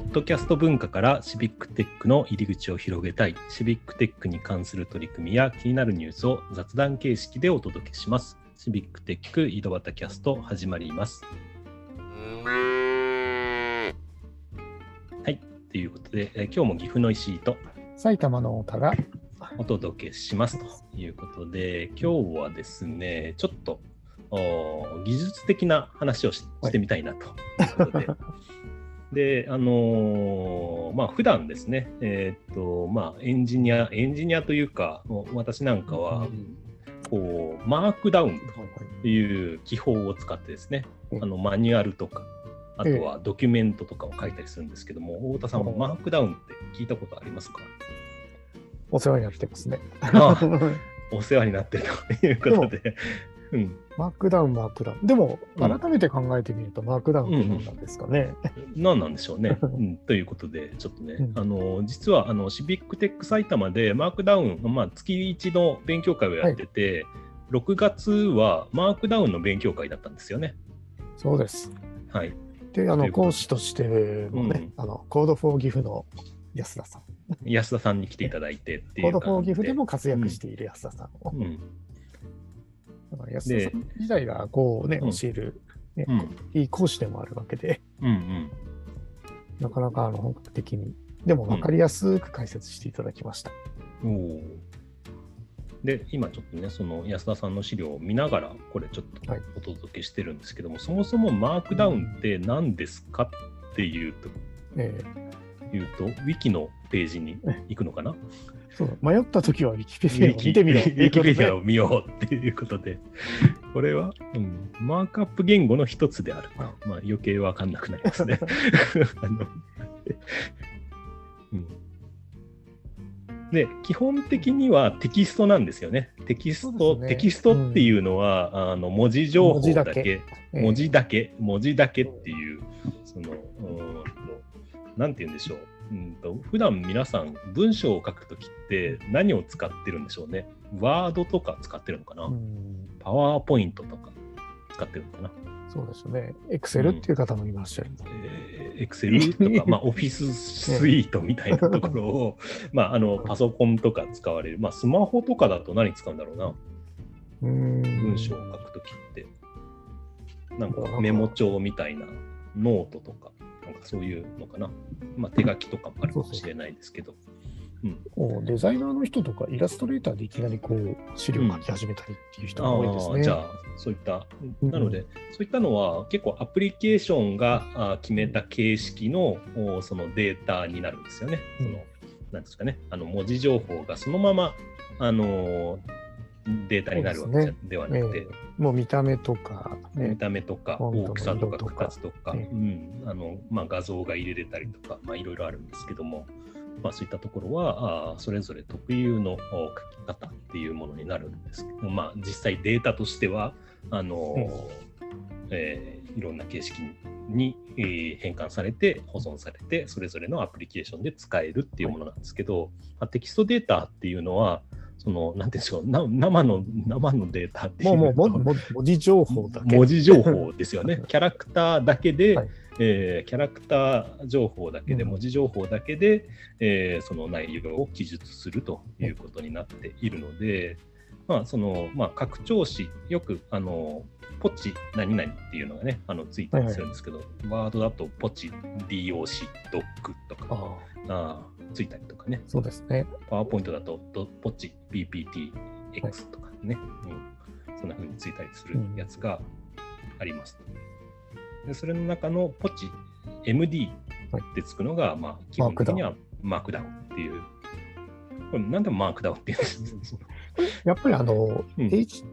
ポッドキャスト文化からシビックテックの入り口を広げたい、シビックテックに関する取り組みや気になるニュースを雑談形式でお届けします。シビックテック井戸端キャスト始まります。はい、ということで、えー今日も岐阜の石井と埼玉の太田が、お届けしますということで、今日はですね、ちょっと技術的な話をししてみたいなということで。で、あのーまあ、普段ですね、えーっと、まあ、エンジニア、エンジニアというか、私なんかは、こう、マークダウンという記法を使ってですね、うん。あの、マニュアルとか、あとはドキュメントとかを書いたりするんですけども、太田さんはマークダウンって聞いたことありますか？お世話になってますね。あ お世話になってるということで、うん、マークダウン、マークダウン。でも、うん改めて考えてみると、マークダウンって何なんですかね。何なんでしょうね。うん、ということで、ちょっとね、うんあの実はあのシビックテック埼玉でマークダウン、まあ、月1の勉強会をやってて、6月はマークダウンの勉強会だったんですよね。そうです。はい。で、あの、講師としてもね、あの、 Code for Gifu の安田さん。安田さんに来ていただいてっていコーう感じドフォーギフでも活躍している安田さんを。うん。だから安田さん自体がこうね、うん教える、ねうん。いい講師でもあるわけで、うんうん。なかなかあの本格的に、でも分かりやすく解説していただきました。で、今ちょっとね、その安田さんの資料を見ながら、これちょっとはいお届けしてるんですけども、そもそもマークダウンって何ですかっていうと、えいうと、ウィキのページに行くのかな？ーそう迷った時はウィキペウディアを見てみろ。ウィキペディアを。を見ようっていうことで、これは、うん、マークアップ言語の一つである。まあ、余計わかんなくなりますね。あのうん。で、基本的にはテキストなんですよね。テキスト、ね。テキストっていうのは、あの文字情報文字だけ。だけ、えー文字だけ、文字だけっていう、その、うーんとなんて言うんでしょう。うんと普段皆さん文章を書くときって何を使ってるんでしょうね？ワードとか使ってるのかな、うん。パワーポイントとか使ってるのかな？そうですね。エクセルっていう方もいらっしゃる。エクセルとか、まあ、オフィススイートみたいなところを、まあ、あのパソコンとか使われる、まあ、スマホとかだと何使うんだろうな、うん。文章を書くときって。なんか。メモ帳みたいなノートとかそういうのかな。まあ、手書きとかもあるかもしれないですけど。うん、もうデザイナーの人とかイラストレーターでいきなりこう資料を書き始めたりっていう人が多いですね。ああじゃあそういった、うんなのでそういったのは結構アプリケーションがあ決めた形式のおそのデータになるんですよね。うんそのなんですかねあの文字情報がそのままあのデータになるわけではなくて、ええ。もう見た目とか、ね、見た目とか大きさとか形とか、ええ。うん。あのまあ、画像が入れれたりとか、まあ、いろいろあるんですけども、まあ、そういったところはあーそれぞれ特有のお書き方っていうものになるんですけど、まあ、実際データとしてはあの、えーいろんな形式に、えー変換されて保存されてそれぞれのアプリケーションで使えるっていうものなんですけど、まあ、テキストデータっていうのはそのなんていうんでしょうな生の生のデータっていうもうもうともも文字情報だけ。文字情報ですよね。キャラクターだけで、はいえーキャラクター情報だけで、うん文字情報だけで、えーその内容を記述するということになっているので、まあそのまあ、拡張子、よくあのポチ何々っていうのがね、あのついたりするんですけど、ワードだとポチ、DOC、ドックとかあついたりとかね、そうですね。パワーポイントだとドポチ、PPTX とかね、うん、そんな風についたりするやつがあります。でそれの中のポチ、MD ってつくのが、まあ、基本的にはマークダウン。っていう。これなんでマークダウンっていうんですか？やっぱりあの、うん H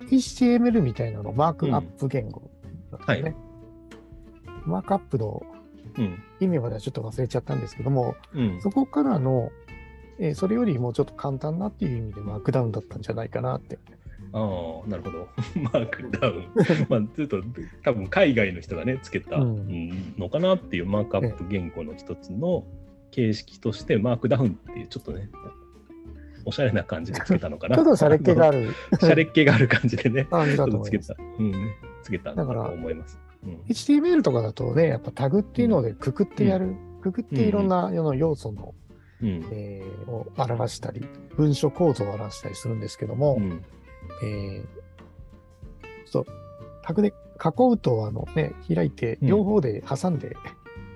HTML みたいなのマークアップ言語なんですね、はいマークアップのうん。意味まではちょっと忘れちゃったんですけども、うん。そこからの、えーそれよりもうちょっと簡単なっていう意味でマークダウンだったんじゃないかなって。ああ、なるほど。マークダウン。まあ、ちょっと多分海外の人がね、つけたうんうんのかなっていうマークアップ言語の一つの形式として、マークダウンっていうちょっとね、おしゃれな感じでつけたのかな。ちょっとシャレっ気がある。シャレっ気がある感じでね、感じだとうん。ね、つけたんだと思います。うん。HTML とかだとね、やっぱタグっていうのでくくってやる。くくっていろんな世の要素の、うん。えーを表したり、文書構造を表したりするんですけども、うん。えーそう、タグで囲うと、あのね、開いて、うん。両方で挟んで、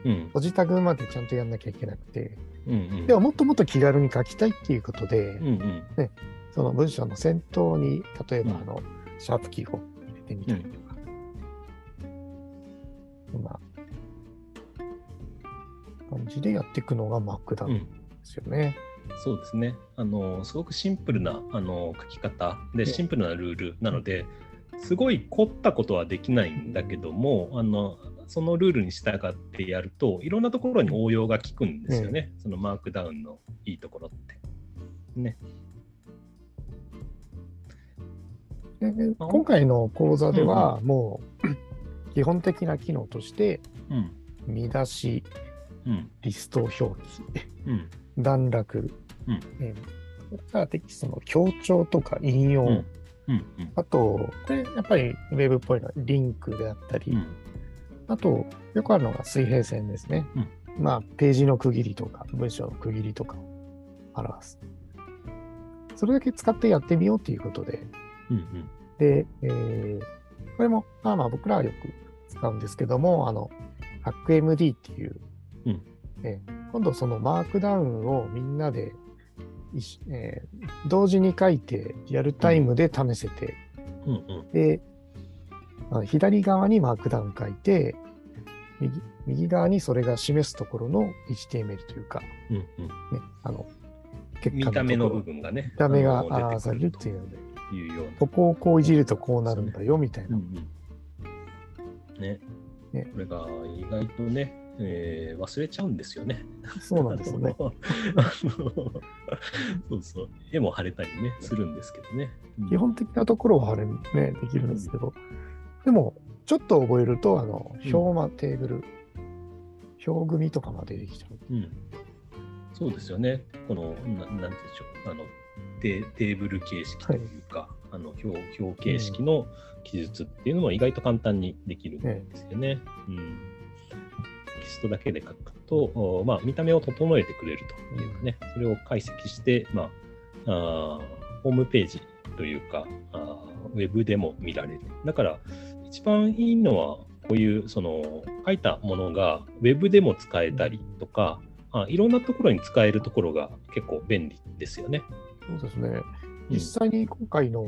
うん。ご自宅までちゃんとやんなきゃいけなくて、うん。うん。でももっともっと気軽に書きたいっていうことで、うん。うん。その文章の先頭に、例えばうんあの、シャープキーを入れてみたりとか、そんな感じでやっていくのがマークダウンですよね。そうですね。あの、すごくシンプルなあの書き方で、ねシンプルなルールなので、すごい凝ったことはできないんだけども、あの、そのルールに従ってやると、いろんなところに応用が効くんですよね。そのマークダウンのいいところって。ね。で今回の講座では、もう基本的な機能として、うん。見出し、うん。リスト表記、うん。段落、うんえーそれからテキストの強調とか引用、うん。うん。うん。あと、これやっぱりウェブっぽいのはリンクであったり、うん。あと、よくあるのが水平線ですね。まあ、ページの区切りとか、文章の区切りとかを表す。それだけ使ってやってみようということで、うん。うん。で、えーこれも、まあまあ僕らはよく使うんですけども、あの、HackMD っていう、うんえー今度そのマークダウンをみんなでえー同時に書いて、リアルタイムで試せて、うん。うん。で、あの左側にマークダウン書いて、右右側にそれが示すところの HTML というか、うん。うん。ね、あの、結見果た目の部分がね。見た目が表される出っていうので、てくるというような。ここをこういじるとこうなるんだよみたいな。うんうんねねこれが意外とね、えー忘れちゃうんですよね。そうなんですよね。そうそう。絵も貼れたりね、するんですけどね。うん基本的なところはあれね、できるんですけど、でも、ちょっと覚えると、あの、うん表まテーブル、表組とかまでできちゃう。うん。そうですよね。この、ななんて言うんでしょう。あのテテーブル形式というか、あの表表形式の記述っていうのも意外と簡単にできるんですよね。うん、テキストだけで書くと、おまあ、見た目を整えてくれるというかね、それを解析して、まあ、あーホームページというかあー、ウェブでも見られる。だから、一番いいのは、こういうその書いたものがウェブでも使えたりとか、あいろんなところに使えるところが結構便利ですよね。そうですね。うん実際に今回の、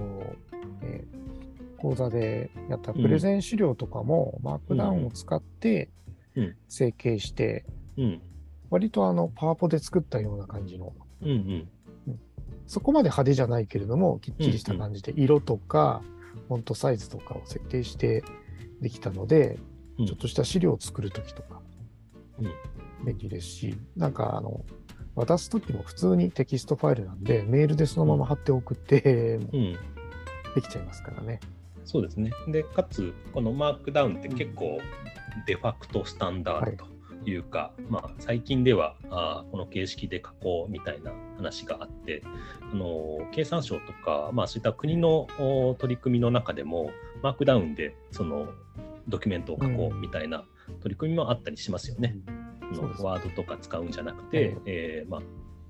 えー講座でやったプレゼン資料とかも、マークダウンを使ってうん成形して、うん。割とあの、パワポで作ったような感じの、うんうん。そこまで派手じゃないけれども、きっちりした感じで、色とか、フォントサイズとかを設定してできたので、うんちょっとした資料を作るときとかうん、便利ですし、なんかあの、渡すときも普通にテキストファイルなんで、メールでそのまま貼って送って、もうん。できちゃいますからね。そうですね。で、かつ、このマークダウンって結構デファクトスタンダードというか、まあ、最近ではあーこの形式で書こうみたいな話があって、あの経産省とか、まあ、そういった国のお取り組みの中でも、マークダウンでそのドキュメントを書こうみたいな取り組みもあったりしますよね。うですワードとか使うんじゃなくて、えーまあ、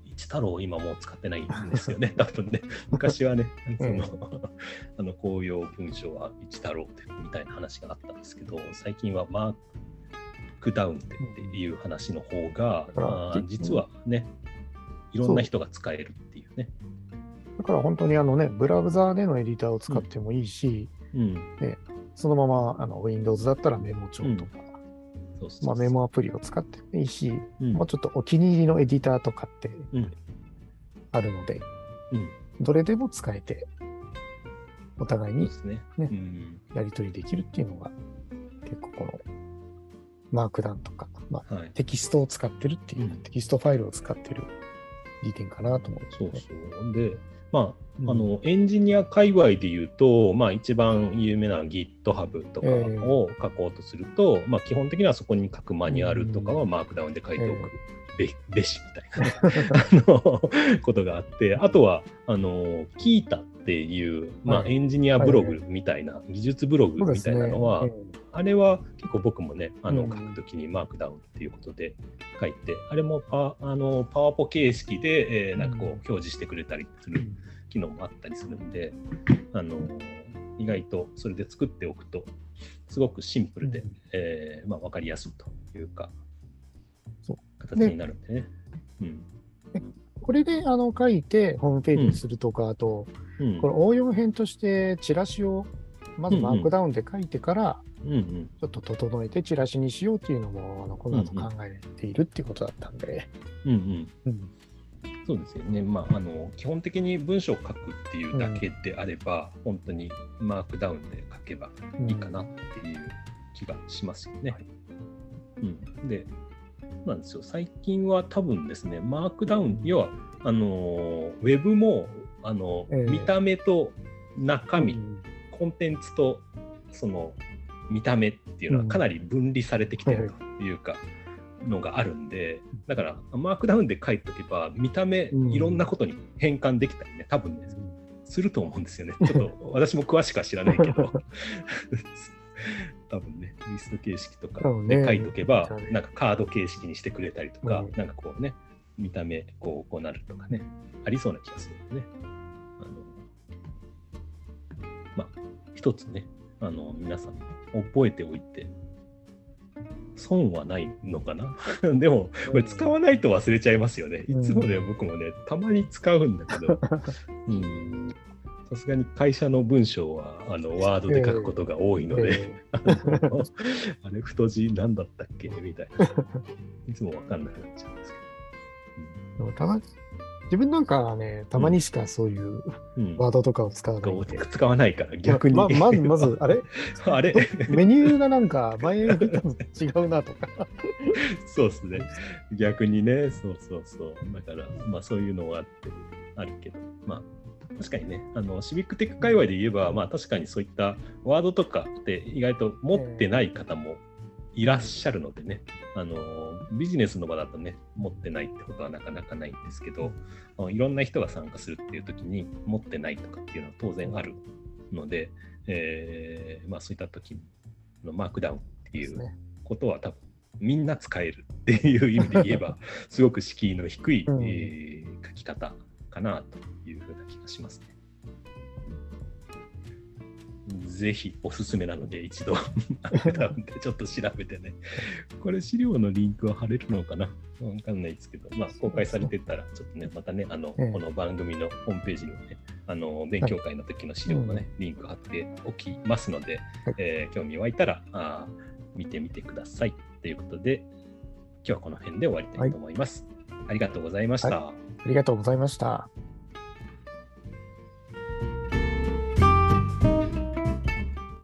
一太郎今もう使ってないんですよね、多分ね。昔はね、その、あの公用文書は一太郎ってみたいな話があったんですけど、最近はマークダウンでっていう話の方が、うん。実はね、いろんな人が使えるっていうね。だから本当にあのね、ブラウザーでのエディターを使ってもいいし、うん。そのままあの Windows だったらメモ帳とか、そうまあ、メモアプリを使ってもいいし、うん。もうちょっとお気に入りのエディターとかってうん。あるので、うん。どれでも使えて、お互いにね。ねうん。やり取りできるっていうのが、結構このマークダウンとか、まあ、はい。テキストを使ってるっていう、うんテキストファイルを使ってる利点かなと思うんですそう。そう。で、まうんあ、あの、エンジニア界隈で言うと、まあ、一番有名な GitHub とかええを書こうとすると、まあ、基本的にはそこに書くマニュアルとかはマークダウンで書いておくべ,、べしみたいなね あのことがあって、あとは、あの、キータっでいう、まあ、エンジニアブログみたいな、技術ブログみたいなのは、あれは結構僕もね、あの書くときにマークダウンっていうことで書いて、あれもパあのパワポ形式で、えー、なんかこう表示してくれたりする機能もあったりするんで、あの意外とそれで作っておくと、すごくシンプルで、うん、えー、まあ、分かりやすいというか、形になるんでね。うん、これであの書いてホームページにするとか、うん、あと、うん、この応用編としてチラシをまずマークダウンで書いてから、うんうん、ちょっと整えてチラシにしようっていうのも、あのこの後考えているっていうことだったんで。うんうん。うん。そうですよね、まあ、あの基本的に文章を書くっていうだけであれば、うん、本当にマークダウンで書けばいいかなっていう気がしますよね。うん、うん、で、なんですよ、最近は多分ですね、マークダウン、要はあのウェブもあの、えー、見た目と中身、うん、コンテンツとその見た目っていうのはかなり分離されてきてるというか。うんのがあるんで、だからマークダウンで書いておけば、見た目、いろんなことに変換できたりね、多分ね、すると思うんですよね。ちょっと 私も詳しくは知らないけど、多分ね、リスト形式とかで書いておけば、なんかカード形式にしてくれたりとか、なんかこうね、見た目こうこうなるとかね、ありそうな気がするんでね。一つね、あの皆さん覚えておいて損はないのかな？でも、これ使わないと忘れちゃいますよね。いつもね、僕もね、たまに使うんだけど、さすがに会社の文章はあのワードで書くことが多いので、えー、あれ、太字なんだったっけ？みたいな。いつもわかんなくなっちゃうんですけど。うん、たま自分なんかはね、たまにしかそういうワードとかを使わない、うん、使わないから逆に。ままず、まず、あれ？あれ？メニューがなんか前見たの違うなとか。そうですね。逆にね、そうそうそう。だから、まあそういうのはあって、あるけど、まあ確かにね、あのシビックテック界隈で言えば、まあ確かにそういったワードとかって意外と持ってない方もいらっしゃるのでね、あのビジネスの場だとね、持ってないってことはなかなかないんですけど、いろんな人が参加するっていう時に持ってないとかっていうのは当然あるので、えー、まあ、そういった時のマークダウンっていうことは多分みんな使えるっていう意味で言えば、すごく敷居の低い、えー、書き方かなというふうな気がしますね。ぜひおすすめなので、一度 ちょっと調べてね。これ資料のリンクは貼れるのかな？わかんないですけど、まあ、公開されてたら、ちょっとね、またね、あの、この番組のホームページにもね、あの、勉強会の時の資料のね、リンク貼っておきますので、えー、興味湧いたらあ、見てみてください。ということで、今日はこの辺で終わりたいと思います。はい、ありがとうございました、はい。ありがとうございました。